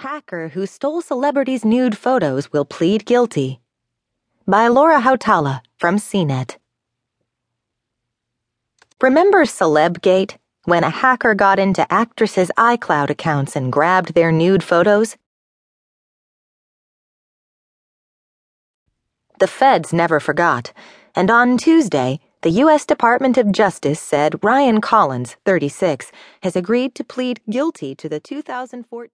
Hacker who stole celebrities' nude photos will plead guilty. By Laura Hautala from CNET. Remember Celebgate? When a hacker got into actresses' iCloud accounts and grabbed their nude photos? The feds never forgot, and on Tuesday, the U.S. Department of Justice said Ryan Collins, 36, has agreed to plead guilty to the 2014.